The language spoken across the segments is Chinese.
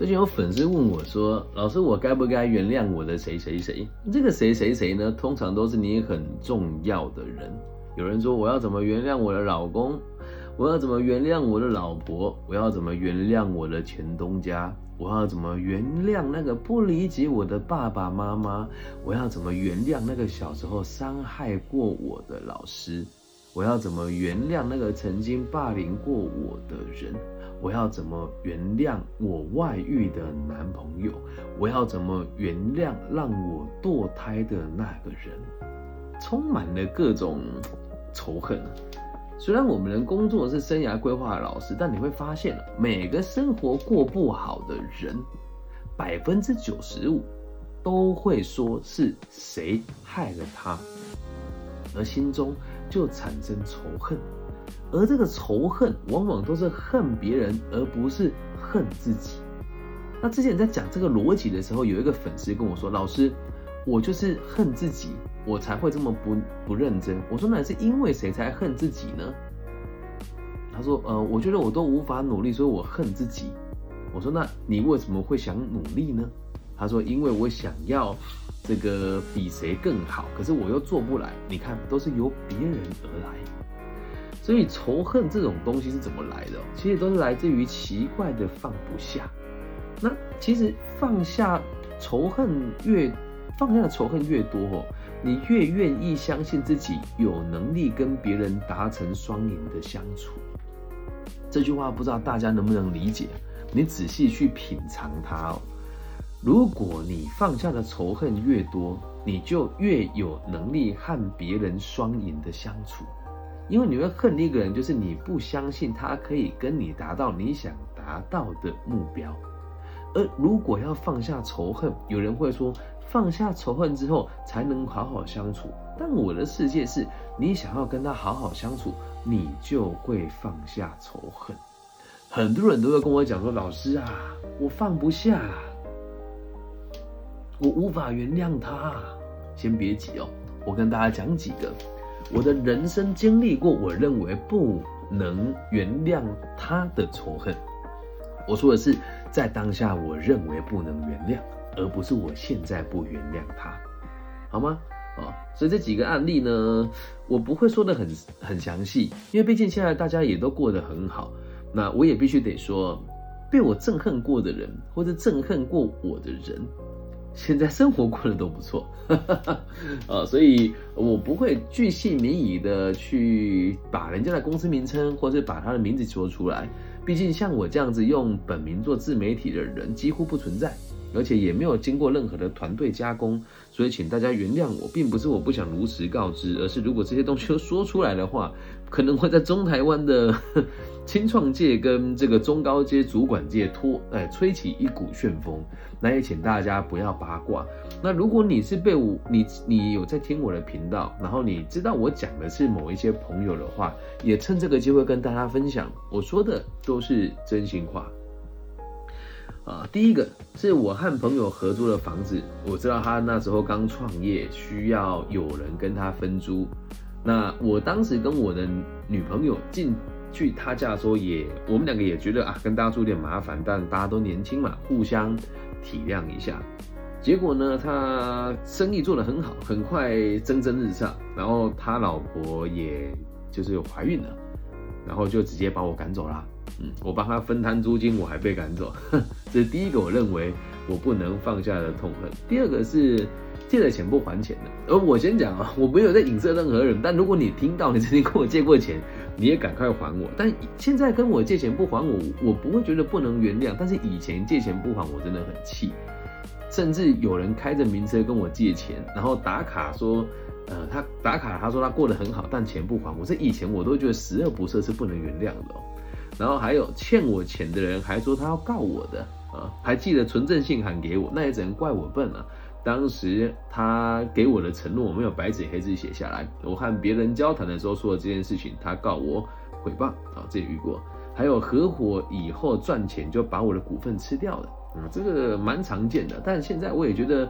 最近有粉丝问我说：“老师，我该不该原谅我的谁谁谁？”这个谁谁谁呢，通常都是你很重要的人。有人说：“我要怎么原谅我的老公？我要怎么原谅我的老婆？我要怎么原谅我的前东家？我要怎么原谅那个不理解我的爸爸妈妈？我要怎么原谅那个小时候伤害过我的老师？我要怎么原谅那个曾经霸凌过我的人？”我要怎么原谅我外遇的男朋友？我要怎么原谅让我堕胎的那个人？充满了各种 仇恨。虽然我们的工作是生涯规划的老师，但你会发现，每个生活过不好的人，百分之九十五都会说是谁害了他，而心中就产生仇恨。而这个仇恨往往都是恨别人，而不是恨自己。那之前在讲这个逻辑的时候，有一个粉丝跟我说：“老师，我就是恨自己，我才会这么不不认真。”我说：“那是因为谁才恨自己呢？”他说：“呃，我觉得我都无法努力，所以我恨自己。”我说：“那你为什么会想努力呢？”他说：“因为我想要这个比谁更好，可是我又做不来。你看，都是由别人而来。”所以仇恨这种东西是怎么来的？其实都是来自于奇怪的放不下。那其实放下仇恨越放下的仇恨越多，你越愿意相信自己有能力跟别人达成双赢的相处。这句话不知道大家能不能理解？你仔细去品尝它哦。如果你放下的仇恨越多，你就越有能力和别人双赢的相处。因为你会恨一个人，就是你不相信他可以跟你达到你想达到的目标。而如果要放下仇恨，有人会说放下仇恨之后才能好好相处。但我的世界是，你想要跟他好好相处，你就会放下仇恨。很多人都会跟我讲说：“老师啊，我放不下，我无法原谅他。”先别急哦，我跟大家讲几个。我的人生经历过，我认为不能原谅他的仇恨。我说的是，在当下我认为不能原谅，而不是我现在不原谅他，好吗？啊，所以这几个案例呢，我不会说的很很详细，因为毕竟现在大家也都过得很好。那我也必须得说，被我憎恨过的人，或者憎恨过我的人。现在生活过得都不错，啊，所以我不会巨细靡遗的去把人家的公司名称或者把他的名字说出来，毕竟像我这样子用本名做自媒体的人几乎不存在，而且也没有经过任何的团队加工，所以请大家原谅我，并不是我不想如实告知，而是如果这些东西都说出来的话，可能会在中台湾的。清创界跟这个中高阶主管界拖，哎，吹起一股旋风。那也请大家不要八卦。那如果你是被我，你你有在听我的频道，然后你知道我讲的是某一些朋友的话，也趁这个机会跟大家分享，我说的都是真心话。啊，第一个是我和朋友合租的房子，我知道他那时候刚创业，需要有人跟他分租。那我当时跟我的女朋友进。去他家的时候，也我们两个也觉得啊，跟大家住有点麻烦，但大家都年轻嘛，互相体谅一下。结果呢，他生意做得很好，很快蒸蒸日上，然后他老婆也就是有怀孕了，然后就直接把我赶走了。嗯，我帮他分摊租金，我还被赶走，这是第一个我认为我不能放下的痛恨。第二个是。借了钱不还钱的，而我先讲啊，我没有在影射任何人。但如果你听到你曾经跟我借过钱，你也赶快还我。但现在跟我借钱不还我，我不会觉得不能原谅。但是以前借钱不还，我真的很气。甚至有人开着名车跟我借钱，然后打卡说，呃，他打卡他说他过得很好，但钱不还我。这以前我都觉得十恶不赦是不能原谅的。然后还有欠我钱的人还说他要告我的啊，还寄了存证信函给我，那也只能怪我笨了。当时他给我的承诺，我没有白纸黑字写下来。我和别人交谈的时候说了这件事情，他告我诽谤啊，这遇过。还有合伙以后赚钱就把我的股份吃掉的，嗯，这个蛮常见的。但现在我也觉得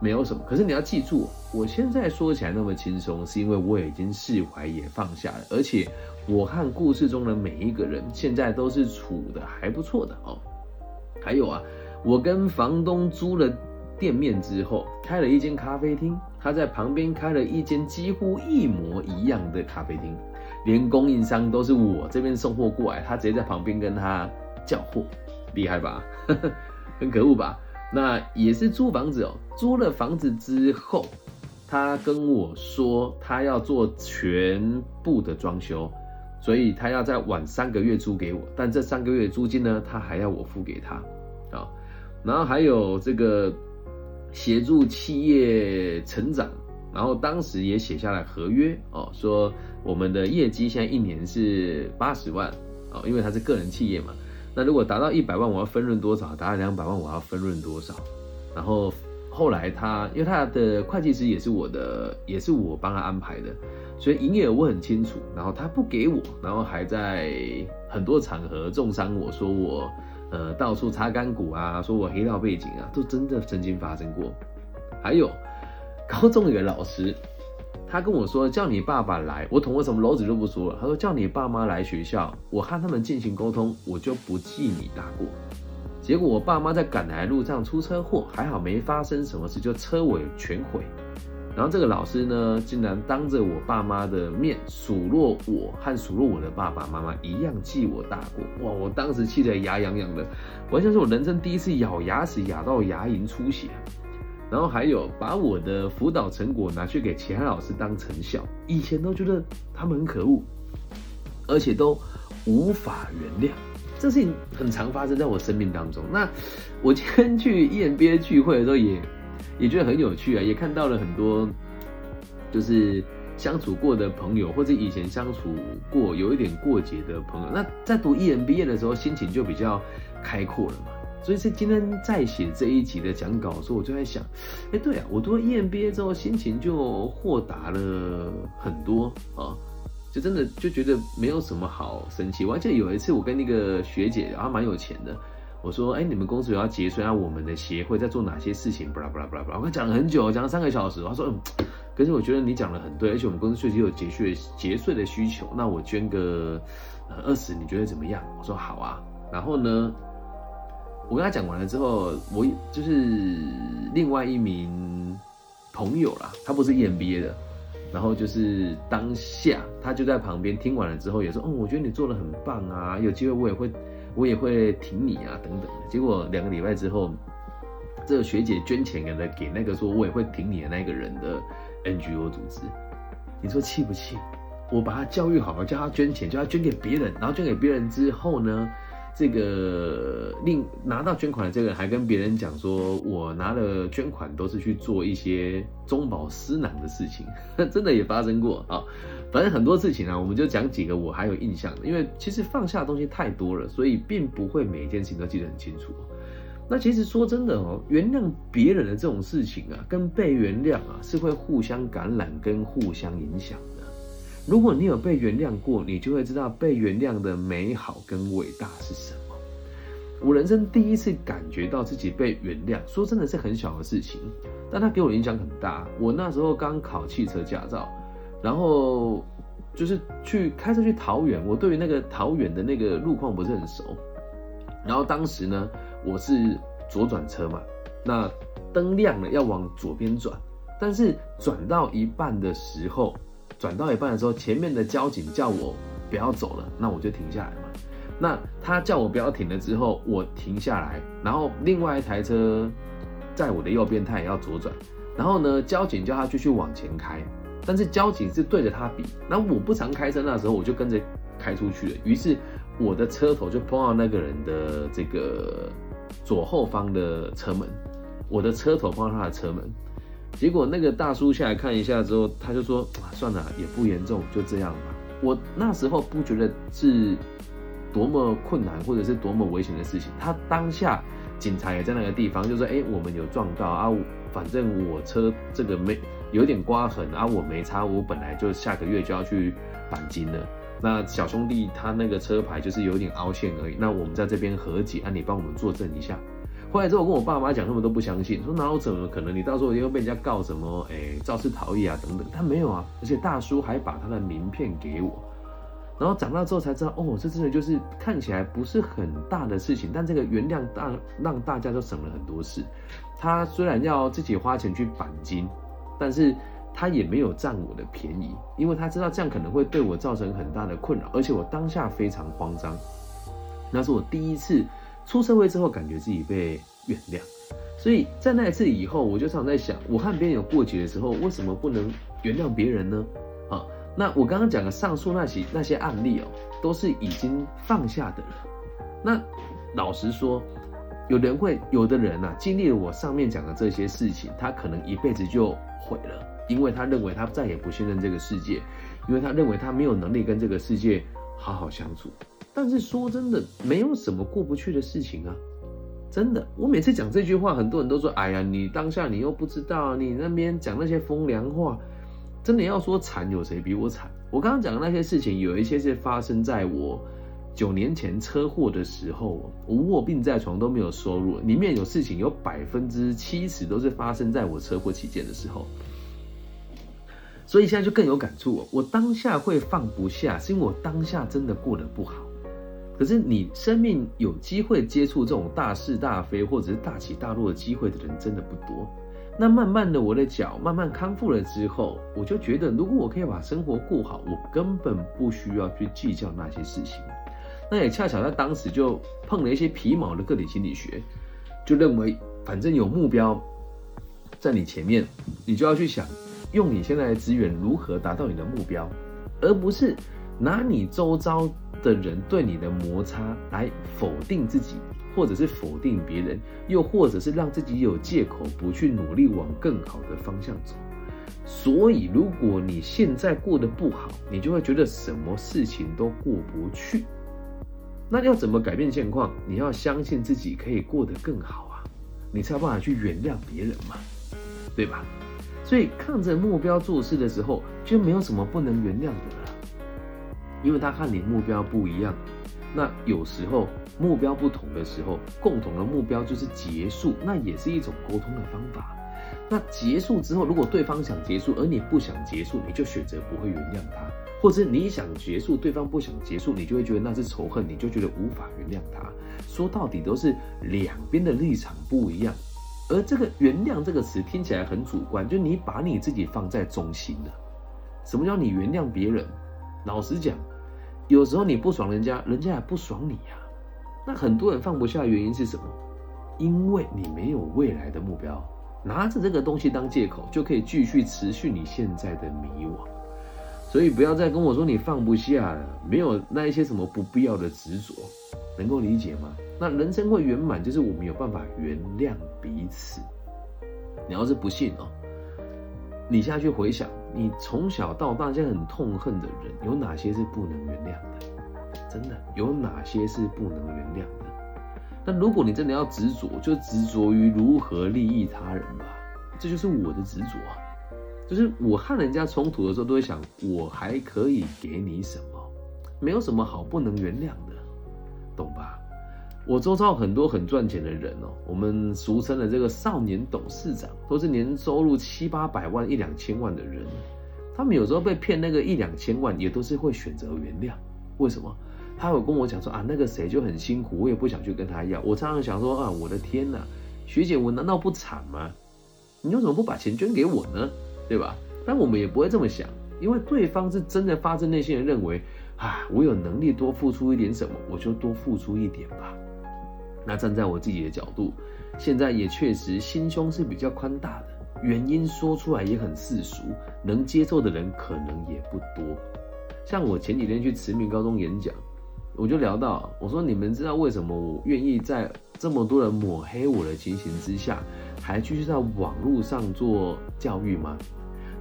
没有什么。可是你要记住，我现在说起来那么轻松，是因为我已经释怀也放下了，而且我和故事中的每一个人现在都是处的还不错的哦。还有啊。我跟房东租了店面之后，开了一间咖啡厅，他在旁边开了一间几乎一模一样的咖啡厅，连供应商都是我这边送货过来，他直接在旁边跟他叫货，厉害吧？很可恶吧？那也是租房子哦，租了房子之后，他跟我说他要做全部的装修。所以他要再晚三个月租给我，但这三个月租金呢，他还要我付给他，啊，然后还有这个协助企业成长，然后当时也写下来合约哦，说我们的业绩现在一年是八十万哦，因为他是个人企业嘛，那如果达到一百万，我要分润多少？达到两百万，我要分润多少？然后。后来他，因为他的会计师也是我的，也是我帮他安排的，所以营业额我很清楚。然后他不给我，然后还在很多场合重伤我说我，呃，到处擦干股啊，说我黑道背景啊，都真的曾经发生过。还有高中有个老师，他跟我说叫你爸爸来，我捅我什么篓子就不说了。他说叫你爸妈来学校，我和他们进行沟通，我就不记你大过。结果我爸妈在赶来路上出车祸，还好没发生什么事，就车尾全毁。然后这个老师呢，竟然当着我爸妈的面数落我和数落我的爸爸妈妈一样记我大过。哇！我当时气得牙痒痒的，完全是我人生第一次咬牙齿咬到牙龈出血。然后还有把我的辅导成果拿去给其他老师当成效，以前都觉得他们很可恶，而且都无法原谅。这事情很常发生在我生命当中。那我今天去 EMBA 聚会的时候，也也觉得很有趣啊，也看到了很多就是相处过的朋友，或者以前相处过有一点过节的朋友。那在读 EMBA 的时候，心情就比较开阔了嘛。所以是今天在写这一集的讲稿的时候，我就在想，哎，对啊，我读了 EMBA 之后，心情就豁达了很多啊。就真的就觉得没有什么好生气。我还记得有一次，我跟那个学姐，她蛮有钱的，我说：“哎，你们公司有要结税啊？我们的协会在做哪些事情？”巴拉巴拉巴拉巴拉，我讲了很久，讲了三个小时。他说：“嗯，可是我觉得你讲的很对，而且我们公司确实有结税结税的需求。那我捐个二十，你觉得怎么样？”我说：“好啊。”然后呢，我跟他讲完了之后，我就是另外一名朋友啦，他不是 EMBA 的。然后就是当下，他就在旁边听完了之后，也说：“哦，我觉得你做的很棒啊，有机会我也会，我也会挺你啊，等等。”结果两个礼拜之后，这个学姐捐钱给了给那个说我也会挺你的那个人的 NGO 组织，你说气不气？我把他教育好了，叫他捐钱，叫他捐给别人，然后捐给别人之后呢？这个另拿到捐款的这个人还跟别人讲说，我拿了捐款都是去做一些中饱私囊的事情，真的也发生过啊。反正很多事情啊，我们就讲几个我还有印象的，因为其实放下的东西太多了，所以并不会每一件事情都记得很清楚。那其实说真的哦，原谅别人的这种事情啊，跟被原谅啊，是会互相感染跟互相影响的。如果你有被原谅过，你就会知道被原谅的美好跟伟大是什么。我人生第一次感觉到自己被原谅，说真的是很小的事情，但它给我影响很大。我那时候刚考汽车驾照，然后就是去开车去桃园，我对于那个桃园的那个路况不是很熟。然后当时呢，我是左转车嘛，那灯亮了要往左边转，但是转到一半的时候。转到一半的时候，前面的交警叫我不要走了，那我就停下来嘛。那他叫我不要停了之后，我停下来，然后另外一台车在我的右边，他也要左转。然后呢，交警叫他继续往前开，但是交警是对着他比。那我不常开车，那时候我就跟着开出去了。于是我的车头就碰到那个人的这个左后方的车门，我的车头碰到他的车门。结果那个大叔下来看一下之后，他就说：“算了，也不严重，就这样吧。”我那时候不觉得是多么困难或者是多么危险的事情。他当下警察也在那个地方，就说：“哎，我们有撞到啊，反正我车这个没有点刮痕啊，我没擦，我本来就下个月就要去钣金了。那小兄弟他那个车牌就是有点凹陷而已。那我们在这边和解，啊，你帮我们作证一下。”后来之后，我跟我爸妈讲，他们都不相信，说哪有怎么可能？你到时候又被人家告什么？哎，肇事逃逸啊等等。他没有啊，而且大叔还把他的名片给我。然后长大之后才知道，哦，这真的就是看起来不是很大的事情，但这个原谅大让大家都省了很多事。他虽然要自己花钱去钣金，但是他也没有占我的便宜，因为他知道这样可能会对我造成很大的困扰，而且我当下非常慌张。那是我第一次出社会之后，感觉自己被原谅。所以在那一次以后，我就常在想，我和别人有过节的时候，为什么不能原谅别人呢？啊，那我刚刚讲的上述那些那些案例哦，都是已经放下的了。那老实说，有人会有的人呐，经历了我上面讲的这些事情，他可能一辈子就毁了，因为他认为他再也不信任这个世界，因为他认为他没有能力跟这个世界好好相处。但是说真的，没有什么过不去的事情啊。真的，我每次讲这句话，很多人都说：“哎呀，你当下你又不知道，你那边讲那些风凉话，真的要说惨，有谁比我惨？”我刚刚讲的那些事情，有一些是发生在我九年前车祸的时候，我卧病在床都没有收入，里面有事情有百分之七十都是发生在我车祸期间的时候，所以现在就更有感触。我当下会放不下，是因为我当下真的过得不好。可是你生命有机会接触这种大是大非或者是大起大落的机会的人真的不多。那慢慢的，我的脚慢慢康复了之后，我就觉得，如果我可以把生活过好，我根本不需要去计较那些事情。那也恰巧在当时就碰了一些皮毛的个体心理学，就认为反正有目标在你前面，你就要去想用你现在的资源如何达到你的目标，而不是拿你周遭。的人对你的摩擦来否定自己，或者是否定别人，又或者是让自己有借口不去努力往更好的方向走。所以，如果你现在过得不好，你就会觉得什么事情都过不去。那要怎么改变现况？你要相信自己可以过得更好啊，你才有办法去原谅别人嘛，对吧？所以，看着目标做事的时候，就没有什么不能原谅的了。因为他和你目标不一样，那有时候目标不同的时候，共同的目标就是结束，那也是一种沟通的方法。那结束之后，如果对方想结束，而你不想结束，你就选择不会原谅他；或者你想结束，对方不想结束，你就会觉得那是仇恨，你就觉得无法原谅他。说到底都是两边的立场不一样，而这个“原谅”这个词听起来很主观，就你把你自己放在中心了。什么叫你原谅别人？老实讲。有时候你不爽人家，人家也不爽你呀。那很多人放不下的原因是什么？因为你没有未来的目标，拿着这个东西当借口，就可以继续持续你现在的迷惘。所以不要再跟我说你放不下了，没有那一些什么不必要的执着，能够理解吗？那人生会圆满，就是我们有办法原谅彼此。你要是不信哦，你现在去回想。你从小到大就很痛恨的人，有哪些是不能原谅的？真的有哪些是不能原谅的？那如果你真的要执着，就执着于如何利益他人吧。这就是我的执着啊！就是我和人家冲突的时候，都会想我还可以给你什么？没有什么好不能原谅的，懂吧？我周遭很多很赚钱的人哦，我们俗称的这个少年董事长，都是年收入七八百万、一两千万的人。他们有时候被骗那个一两千万，也都是会选择原谅。为什么？他有跟我讲说啊，那个谁就很辛苦，我也不想去跟他要。我常常想说啊，我的天哪，学姐，我难道不惨吗？你为什么不把钱捐给我呢？对吧？但我们也不会这么想，因为对方是真的发自内心的认为啊，我有能力多付出一点什么，我就多付出一点吧。那站在我自己的角度，现在也确实心胸是比较宽大的，原因说出来也很世俗，能接受的人可能也不多。像我前几天去慈明高中演讲，我就聊到，我说你们知道为什么我愿意在这么多人抹黑我的情形之下，还继续在网络上做教育吗？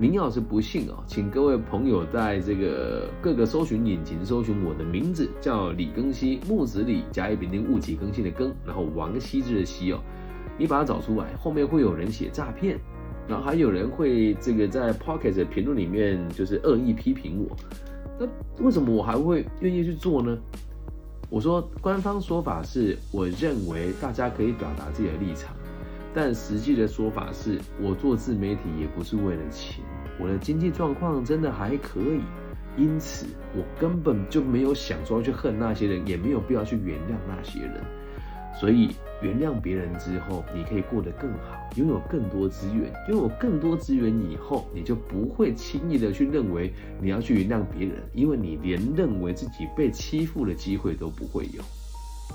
您要是不信哦，请各位朋友在这个各个搜寻引擎搜寻我的名字，叫李庚希，木子李，甲乙丙丁戊己庚辛的庚，然后王羲之的羲哦，你把它找出来，后面会有人写诈骗，然后还有人会这个在 Pocket 评论里面就是恶意批评我，那为什么我还会愿意去做呢？我说官方说法是我认为大家可以表达自己的立场。但实际的说法是，我做自媒体也不是为了钱，我的经济状况真的还可以，因此我根本就没有想说要去恨那些人，也没有必要去原谅那些人。所以原谅别人之后，你可以过得更好，拥有更多资源。拥有更多资源以后，你就不会轻易的去认为你要去原谅别人，因为你连认为自己被欺负的机会都不会有。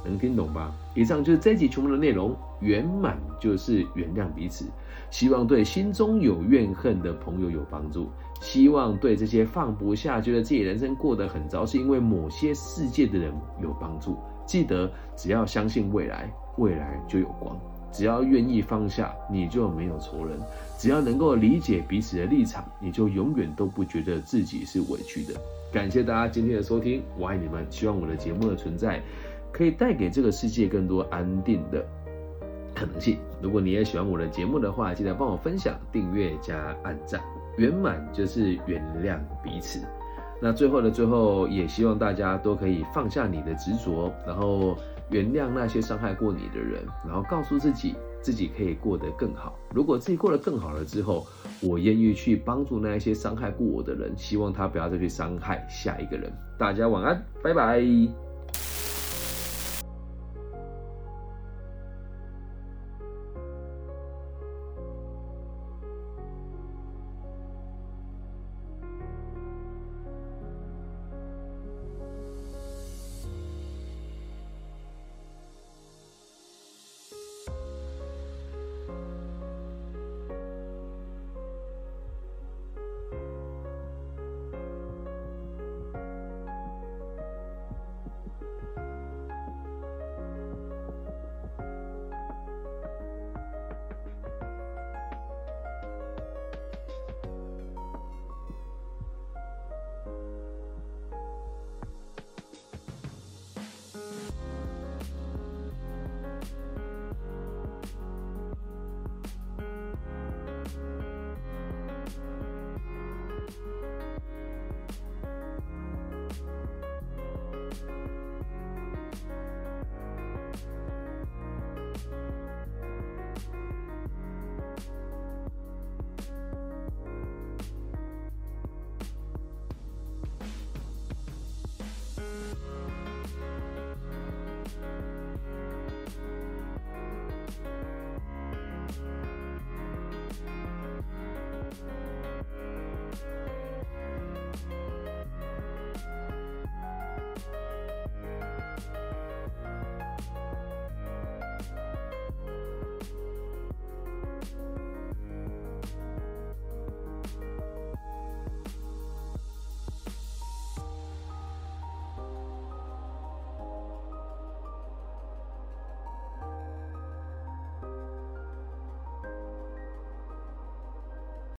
能听懂吧？以上就是这集全部的内容，圆满就是原谅彼此。希望对心中有怨恨的朋友有帮助，希望对这些放不下、觉得自己人生过得很糟，是因为某些世界的人有帮助。记得，只要相信未来，未来就有光；只要愿意放下，你就没有仇人；只要能够理解彼此的立场，你就永远都不觉得自己是委屈的。感谢大家今天的收听，我爱你们。希望我的节目的存在，可以带给这个世界更多安定的可能性。如果你也喜欢我的节目的话，记得帮我分享、订阅加按赞。圆满就是原谅彼此。那最后的最后，也希望大家都可以放下你的执着，然后原谅那些伤害过你的人，然后告诉自己，自己可以过得更好。如果自己过得更好了之后，我愿意去帮助那一些伤害过我的人，希望他不要再去伤害下一个人。大家晚安，拜拜。